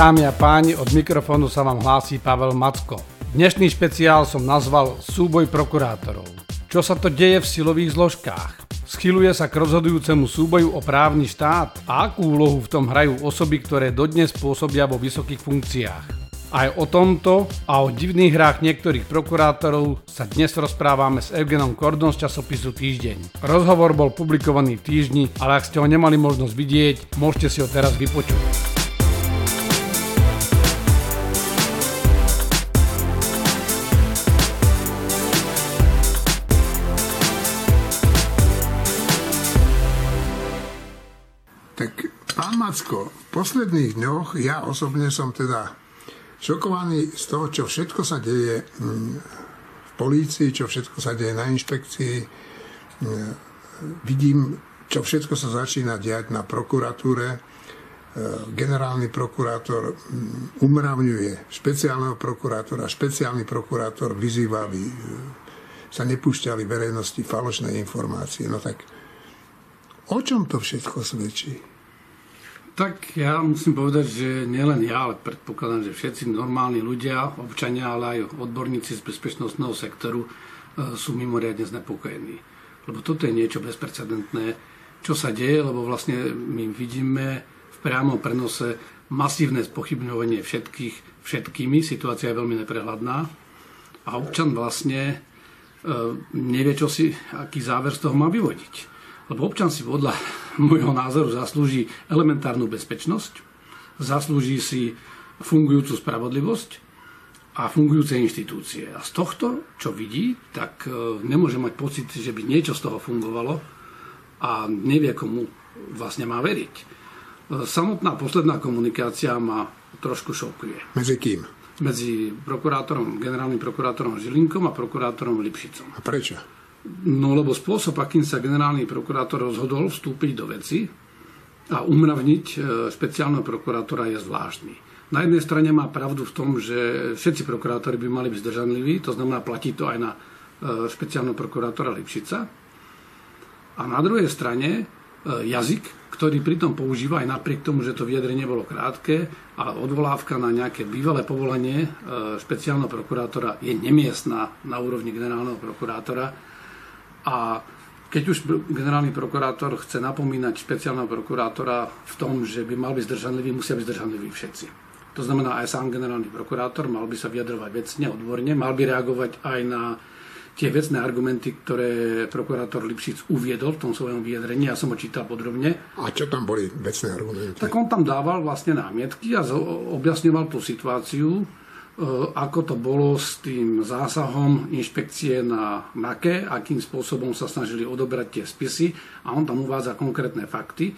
Dámy a páni, od mikrofónu sa vám hlási Pavel Macko. Dnešný špeciál som nazval Súboj prokurátorov. Čo sa to deje v silových zložkách? Schyluje sa k rozhodujúcemu súboju o právny štát a akú úlohu v tom hrajú osoby, ktoré dodnes pôsobia vo vysokých funkciách? Aj o tomto a o divných hrách niektorých prokurátorov sa dnes rozprávame s Evgenom Kordon z časopisu Týždeň. Rozhovor bol publikovaný v týždni, ale ak ste ho nemali možnosť vidieť, môžete si ho teraz vypočuť. Macko, v posledných dňoch ja osobne som teda šokovaný z toho, čo všetko sa deje mm, v polícii, čo všetko sa deje na inšpekcii. Mm, vidím, čo všetko sa začína diať na prokuratúre. E, generálny prokurátor mm, umravňuje špeciálneho prokurátora, špeciálny prokurátor vyzýva, aby e, sa nepúšťali verejnosti falošné informácie. No tak o čom to všetko svedčí? Tak ja musím povedať, že nielen ja, ale predpokladám, že všetci normálni ľudia, občania, ale aj odborníci z bezpečnostného sektoru e, sú mimoriadne znepokojení. Lebo toto je niečo bezprecedentné, čo sa deje, lebo vlastne my vidíme v priamom prenose masívne spochybňovanie všetkých, všetkými. Situácia je veľmi neprehľadná a občan vlastne e, nevie, čo si, aký záver z toho má vyvodiť. Lebo občan si podľa môjho názoru zaslúži elementárnu bezpečnosť, zaslúži si fungujúcu spravodlivosť a fungujúce inštitúcie. A z tohto, čo vidí, tak e, nemôže mať pocit, že by niečo z toho fungovalo a nevie, komu vlastne má veriť. E, samotná posledná komunikácia ma trošku šokuje. Medzi kým? Medzi prokurátorom, generálnym prokurátorom Žilinkom a prokurátorom Lipšicom. A prečo? No lebo spôsob, akým sa generálny prokurátor rozhodol vstúpiť do veci a umravniť e, špeciálneho prokurátora je zvláštny. Na jednej strane má pravdu v tom, že všetci prokurátori by mali byť zdržanliví, to znamená platí to aj na e, špeciálneho prokurátora Lipšica. A na druhej strane e, jazyk, ktorý pritom používa aj napriek tomu, že to vyjadrenie bolo krátke, ale odvolávka na nejaké bývalé povolenie špeciálneho prokurátora je nemiestná na úrovni generálneho prokurátora a keď už generálny prokurátor chce napomínať špeciálneho prokurátora v tom, že by mal byť zdržanlivý, musia byť zdržanliví všetci. To znamená, aj sám generálny prokurátor mal by sa vyjadrovať vecne, odborne, mal by reagovať aj na tie vecné argumenty, ktoré prokurátor Lipšic uviedol v tom svojom vyjadrení. Ja som ho čítal podrobne. A čo tam boli vecné argumenty? Tak on tam dával vlastne námietky a objasňoval tú situáciu, ako to bolo s tým zásahom inšpekcie na NAKE, akým spôsobom sa snažili odobrať tie spisy a on tam uvádza konkrétne fakty. E,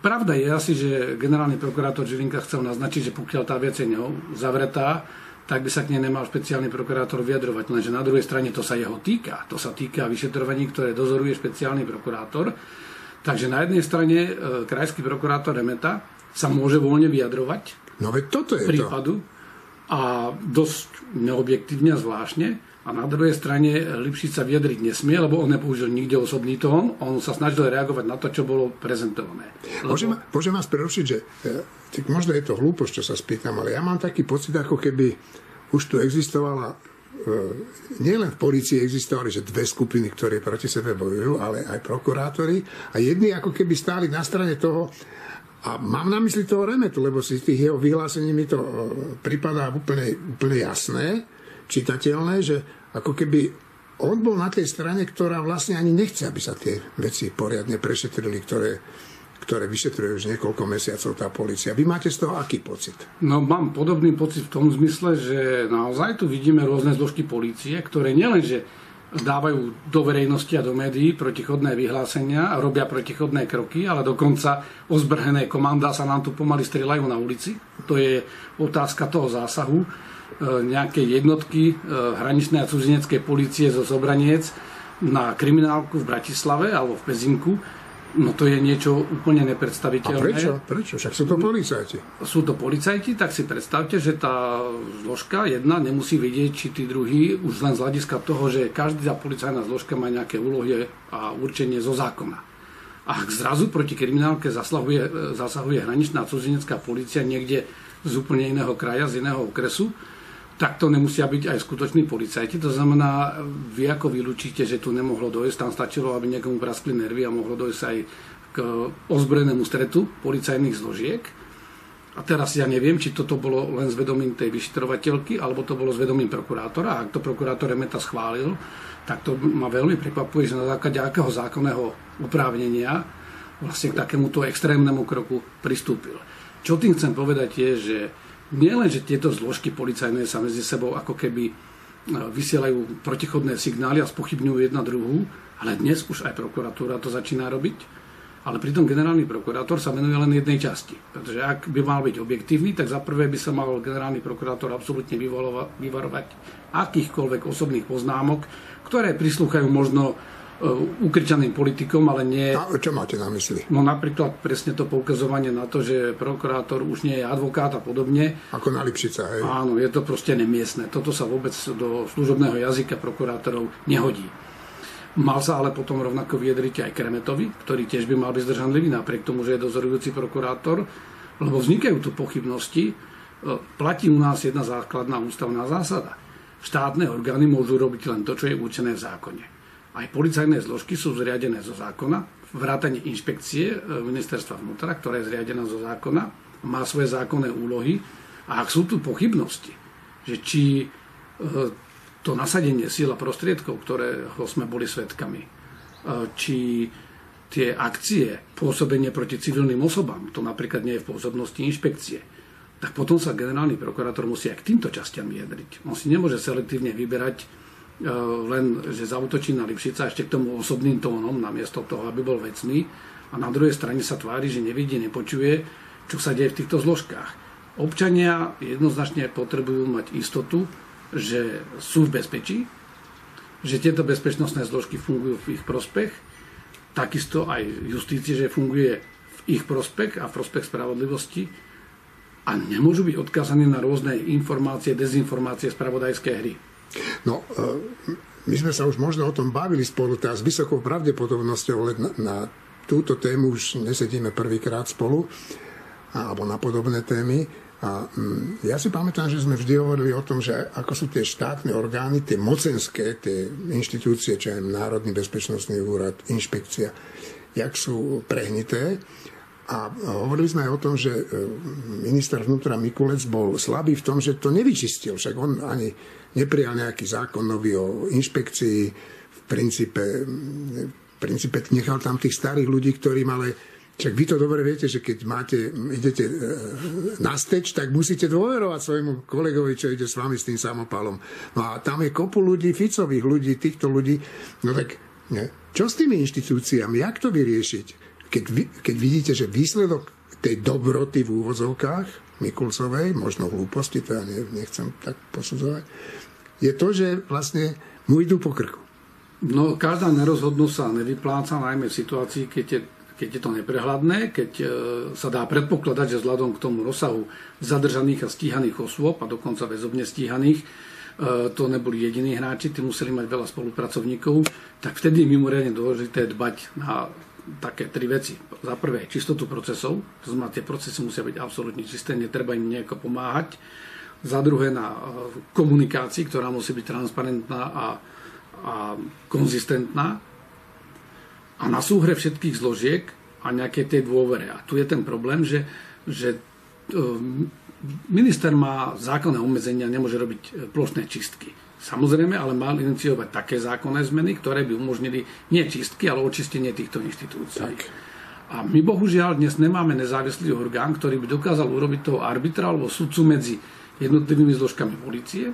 pravda je asi, že generálny prokurátor Žilinka chcel naznačiť, že pokiaľ tá vec je zavretá, tak by sa k nej nemal špeciálny prokurátor vyjadrovať. Lenže na druhej strane to sa jeho týka. To sa týka vyšetrovaní, ktoré dozoruje špeciálny prokurátor. Takže na jednej strane e, krajský prokurátor Remeta sa môže voľne vyjadrovať No veď toto je prípadu. To a dosť neobjektívne zvláštne. A na druhej strane Lipšic sa vyjadriť nesmie, lebo on nepoužil nikde osobný tón, on sa snažil reagovať na to, čo bolo prezentované. Lebo... Môžem, môžem vás prerušiť, že tak možno je to hlúposť, čo sa spýtam, ale ja mám taký pocit, ako keby už tu existovala e, nielen v polícii existovali, že dve skupiny, ktoré proti sebe bojujú, ale aj prokurátori a jedni ako keby stáli na strane toho, a mám na mysli toho Remetu, lebo si tých jeho vyhlásení mi to e, pripadá úplne, úplne jasné, čitateľné, že ako keby on bol na tej strane, ktorá vlastne ani nechce, aby sa tie veci poriadne prešetrili, ktoré, ktoré vyšetruje už niekoľko mesiacov tá policia. Vy máte z toho aký pocit? No mám podobný pocit v tom zmysle, že naozaj tu vidíme rôzne zložky policie, ktoré nielenže dávajú do verejnosti a do médií protichodné vyhlásenia a robia protichodné kroky, ale dokonca ozbrhené komanda sa nám tu pomaly strieľajú na ulici. To je otázka toho zásahu. E, nejaké jednotky e, hraničnej a cudzineckej policie zo Zobraniec na kriminálku v Bratislave alebo v Pezinku No to je niečo úplne nepredstaviteľné. A prečo? Prečo? Však sú to policajti. Sú to policajti, tak si predstavte, že tá zložka jedna nemusí vedieť, či tí druhí, už len z hľadiska toho, že každá policajná zložka má nejaké úlohy a určenie zo zákona. Ak zrazu proti kriminálke zasahuje, zasahuje hraničná cudzinecká policia niekde z úplne iného kraja, z iného okresu, tak to nemusia byť aj skutoční policajti. To znamená, vy ako vylúčite, že tu nemohlo dojsť, tam stačilo, aby niekomu praskli nervy a mohlo dojsť aj k ozbrojenému stretu policajných zložiek. A teraz ja neviem, či toto bolo len s vedomím tej vyšetrovateľky, alebo to bolo s vedomím prokurátora. A ak to prokurátor Remeta schválil, tak to ma veľmi prekvapuje, že na základe akého zákonného uprávnenia vlastne k takémuto extrémnemu kroku pristúpil. Čo tým chcem povedať je, že nielen, že tieto zložky policajné sa medzi sebou ako keby e, vysielajú protichodné signály a spochybňujú jedna druhú, ale dnes už aj prokuratúra to začína robiť ale pritom generálny prokurátor sa venuje len jednej časti. Pretože ak by mal byť objektívny, tak za prvé by sa mal generálny prokurátor absolútne vyvarovať akýchkoľvek osobných poznámok, ktoré prislúchajú možno ukričaným politikom, ale nie... A čo máte na mysli? No napríklad presne to poukazovanie na to, že prokurátor už nie je advokát a podobne. Ako na Lipšica, hej? Áno, je to proste nemiestne. Toto sa vôbec do služobného jazyka prokurátorov nehodí. Mal sa ale potom rovnako vyjadriť aj Kremetovi, ktorý tiež by mal byť zdržanlivý, napriek tomu, že je dozorujúci prokurátor, lebo vznikajú tu pochybnosti. E, platí u nás jedna základná ústavná zásada. Štátne orgány môžu robiť len to, čo je určené v zákone. Aj policajné zložky sú zriadené zo zákona, vrátanie inšpekcie e, ministerstva vnútra, ktorá je zriadená zo zákona, má svoje zákonné úlohy. A ak sú tu pochybnosti, že či e, to nasadenie síla prostriedkov, ktorého sme boli svetkami, e, či tie akcie, pôsobenie proti civilným osobám, to napríklad nie je v pôsobnosti inšpekcie, tak potom sa generálny prokurátor musí aj k týmto častiam vyjadriť. On si nemôže selektívne vyberať len, že zautočí na Lipšica ešte k tomu osobným tónom, namiesto toho, aby bol vecný. A na druhej strane sa tvári, že nevidí, nepočuje, čo sa deje v týchto zložkách. Občania jednoznačne potrebujú mať istotu, že sú v bezpečí, že tieto bezpečnostné zložky fungujú v ich prospech, takisto aj justície, že funguje v ich prospech a v prospech spravodlivosti a nemôžu byť odkázaní na rôzne informácie, dezinformácie, spravodajské hry. No, e, my sme sa už možno o tom bavili spolu, teda s vysokou pravdepodobnosťou, ale na, na túto tému už nesedíme prvýkrát spolu, alebo na podobné témy. A mm, ja si pamätám, že sme vždy hovorili o tom, že ako sú tie štátne orgány, tie mocenské, tie inštitúcie, čo je Národný bezpečnostný úrad, inšpekcia, jak sú prehnité. A hovorili sme aj o tom, že e, minister vnútra Mikulec bol slabý v tom, že to nevyčistil. Však on ani neprijal nejaký zákon nový o inšpekcii. V princípe, v princípe nechal tam tých starých ľudí, ktorí mali však vy to dobre viete, že keď máte, idete e, na steč, tak musíte dôverovať svojmu kolegovi, čo ide s vami s tým samopalom. No a tam je kopu ľudí, Ficových ľudí, týchto ľudí. No tak čo s tými inštitúciami? Jak to vyriešiť? Keď, keď vidíte, že výsledok tej dobroty v úvozovkách Mikulcovej, možno hlúposti, to ja nechcem tak posudzovať, je to, že vlastne mu idú po krku. No, každá nerozhodnosť sa nevypláca, najmä v situácii, keď je keď je to neprehľadné, keď e, sa dá predpokladať, že vzhľadom k tomu rozsahu zadržaných a stíhaných osôb a dokonca väzobne stíhaných, e, to neboli jediní hráči, tí museli mať veľa spolupracovníkov, tak vtedy je mimoriadne dôležité dbať na také tri veci. Za prvé, čistotu procesov, to znamená, tie procesy musia byť absolútne čisté, netreba im nejako pomáhať. Za druhé, na e, komunikácii, ktorá musí byť transparentná a, a konzistentná a na súhre všetkých zložiek a nejaké tej dôvere. A tu je ten problém, že, že e, minister má zákonné obmedzenia, nemôže robiť e, plošné čistky. Samozrejme, ale mal iniciovať také zákonné zmeny, ktoré by umožnili nie čistky, ale očistenie týchto inštitúcií. Tak. A my bohužiaľ dnes nemáme nezávislý orgán, ktorý by dokázal urobiť toho arbitra alebo sudcu medzi jednotlivými zložkami policie,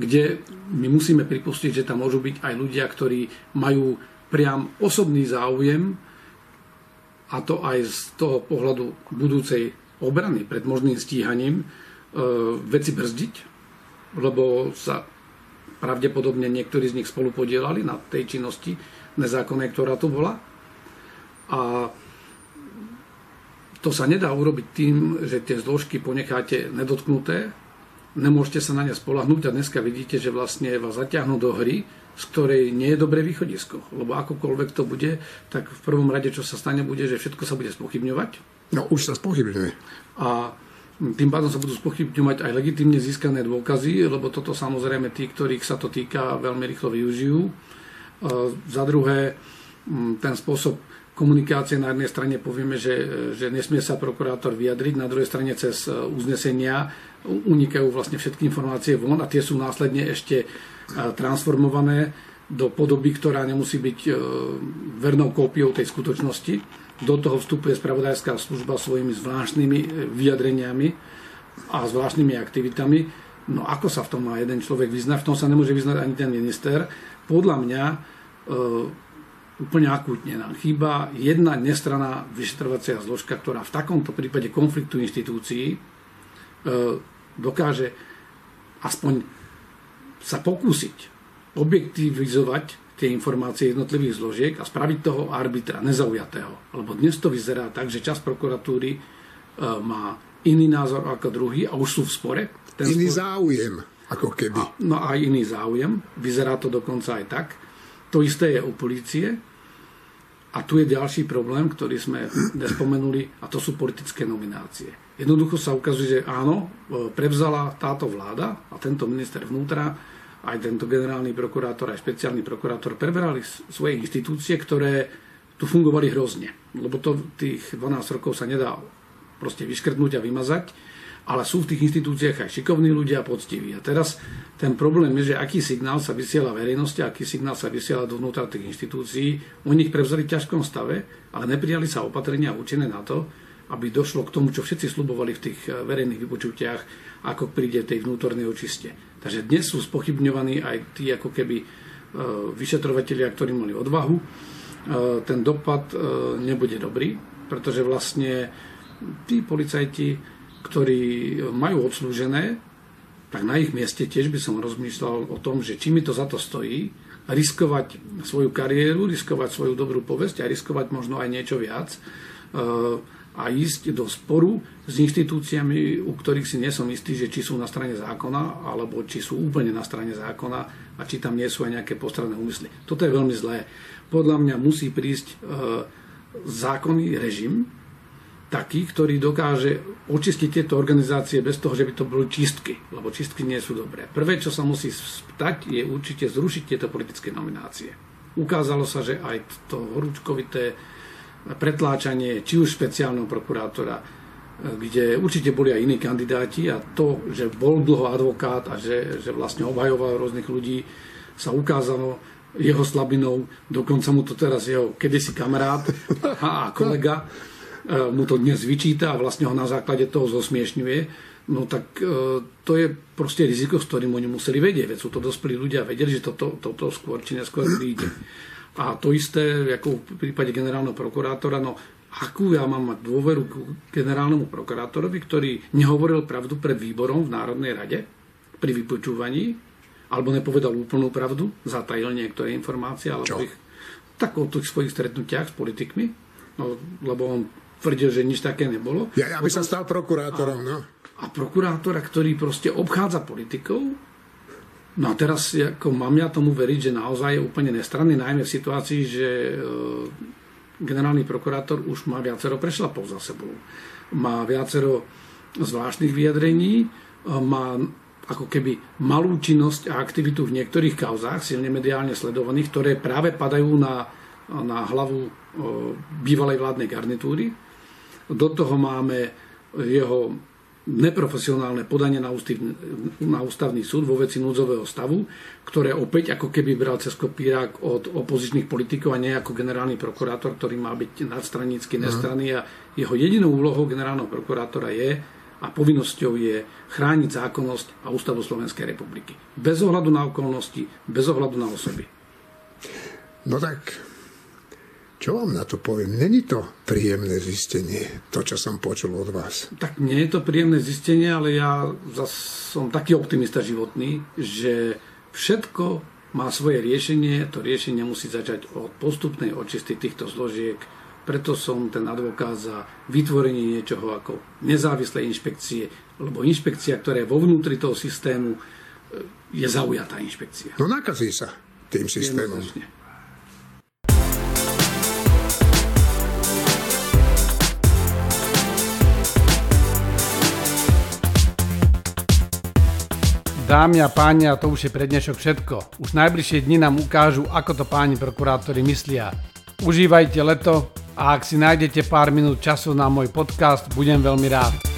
kde my musíme pripustiť, že tam môžu byť aj ľudia, ktorí majú priam osobný záujem, a to aj z toho pohľadu budúcej obrany pred možným stíhaním, e, veci brzdiť, lebo sa pravdepodobne niektorí z nich spolu podielali na tej činnosti nezákonnej, ktorá tu bola. A to sa nedá urobiť tým, že tie zložky ponecháte nedotknuté, nemôžete sa na ne spolahnúť a dneska vidíte, že vlastne vás zaťahnú do hry z ktorej nie je dobré východisko. Lebo akokoľvek to bude, tak v prvom rade, čo sa stane, bude, že všetko sa bude spochybňovať. No už sa spochybňuje. A tým pádom sa budú spochybňovať aj legitimne získané dôkazy, lebo toto samozrejme tí, ktorých sa to týka, veľmi rýchlo využijú. Za druhé, ten spôsob komunikácie na jednej strane povieme, že, že nesmie sa prokurátor vyjadriť, na druhej strane cez e, uznesenia unikajú vlastne všetky informácie von a tie sú následne ešte e, transformované do podoby, ktorá nemusí byť e, vernou kópiou tej skutočnosti. Do toho vstupuje spravodajská služba svojimi zvláštnymi vyjadreniami a zvláštnymi aktivitami. No ako sa v tom má jeden človek vyznať? V tom sa nemôže vyznať ani ten minister. Podľa mňa úplne akútne nám chýba jedna nestraná vyšetrovacia zložka, ktorá v takomto prípade konfliktu inštitúcií e, dokáže aspoň sa pokúsiť objektivizovať tie informácie jednotlivých zložiek a spraviť toho arbitra nezaujatého. Lebo dnes to vyzerá tak, že čas prokuratúry e, má iný názor ako druhý a už sú v spore. Ten iný spor... záujem, ako keby. A, no aj iný záujem. Vyzerá to dokonca aj tak. To isté je u policie. A tu je ďalší problém, ktorý sme nespomenuli, a to sú politické nominácie. Jednoducho sa ukazuje, že áno, e, prevzala táto vláda a tento minister vnútra, aj tento generálny prokurátor, aj špeciálny prokurátor preberali svoje inštitúcie, ktoré tu fungovali hrozne. Lebo to tých 12 rokov sa nedá proste vyškrtnúť a vymazať ale sú v tých inštitúciách aj šikovní ľudia a poctiví. A teraz ten problém je, že aký signál sa vysiela verejnosti, aký signál sa vysiela dovnútra tých inštitúcií. Oni ich prevzali v ťažkom stave, ale neprijali sa opatrenia účinné na to, aby došlo k tomu, čo všetci slubovali v tých eh, verejných vypočutiach, ako príde tej vnútornej očiste. Takže dnes sú spochybňovaní aj tí ako keby eh, vyšetrovateľia, ktorí mali odvahu. Eh, ten dopad nebude dobrý, pretože vlastne tí policajti ktorí majú obslúžené, tak na ich mieste tiež by som rozmýšľal o tom, že či mi to za to stojí, riskovať svoju kariéru, riskovať svoju dobrú povesť a riskovať možno aj niečo viac a ísť do sporu s inštitúciami, u ktorých si nie som istý, že či sú na strane zákona, alebo či sú úplne na strane zákona a či tam nie sú aj nejaké postranné úmysly. Toto je veľmi zlé. Podľa mňa musí prísť e, zákonný režim, taký, ktorý dokáže očistiť tieto organizácie bez toho, že by to boli čistky, lebo čistky nie sú dobré. Prvé, čo sa musí stať, je určite zrušiť tieto politické nominácie. Ukázalo sa, že aj to horúčkovité pretláčanie, či už špeciálneho prokurátora, kde určite boli aj iní kandidáti a to, že bol dlho advokát a že, že vlastne obhajoval rôznych ľudí, sa ukázalo jeho slabinou, dokonca mu to teraz jeho kedysi kamarát a kolega E, mu to dnes vyčíta a vlastne ho na základe toho zosmiešňuje, no tak e, to je proste riziko, s ktorým oni museli vedieť. Veď sú to dospelí ľudia, vedeli, že toto, toto skôr či neskôr príde. A to isté, ako v prípade generálneho prokurátora, no akú ja mám mať dôveru k generálnemu prokurátorovi, ktorý nehovoril pravdu pred výborom v Národnej rade pri vypočúvaní, alebo nepovedal úplnú pravdu, zatajil niektoré informácie, alebo ich, tak o tých svojich stretnutiach s politikmi, no, lebo on tvrdil, že nič také nebolo. Ja, aby sa stal prokurátorom, no. A prokurátora, ktorý proste obchádza politikov, no a teraz ako mám ja tomu veriť, že naozaj je úplne nestranný, najmä v situácii, že e, generálny prokurátor už má viacero prešlapov za sebou. Má viacero zvláštnych vyjadrení, e, má ako keby malú činnosť a aktivitu v niektorých kauzách, silne mediálne sledovaných, ktoré práve padajú na, na hlavu e, bývalej vládnej garnitúry do toho máme jeho neprofesionálne podanie na, ústav, na ústavný súd vo veci núdzového stavu, ktoré opäť ako keby bral cez kopírák od opozičných politikov a nie ako generálny prokurátor, ktorý má byť nadstranícky, nestranný a jeho jedinou úlohou generálneho prokurátora je a povinnosťou je chrániť zákonnosť a ústavu Slovenskej republiky. Bez ohľadu na okolnosti, bez ohľadu na osoby. No tak čo vám na to poviem? Není to príjemné zistenie, to, čo som počul od vás. Tak nie je to príjemné zistenie, ale ja som taký optimista životný, že všetko má svoje riešenie. To riešenie musí začať od postupnej očisty týchto zložiek. Preto som ten advokát za vytvorenie niečoho ako nezávislej inšpekcie, lebo inšpekcia, ktorá je vo vnútri toho systému, je zaujatá inšpekcia. No nakazí sa. tým systémom. Dámy a páni, a to už je pre dnešok všetko. Už najbližšie dni nám ukážu, ako to páni prokurátori myslia. Užívajte leto a ak si nájdete pár minút času na môj podcast, budem veľmi rád.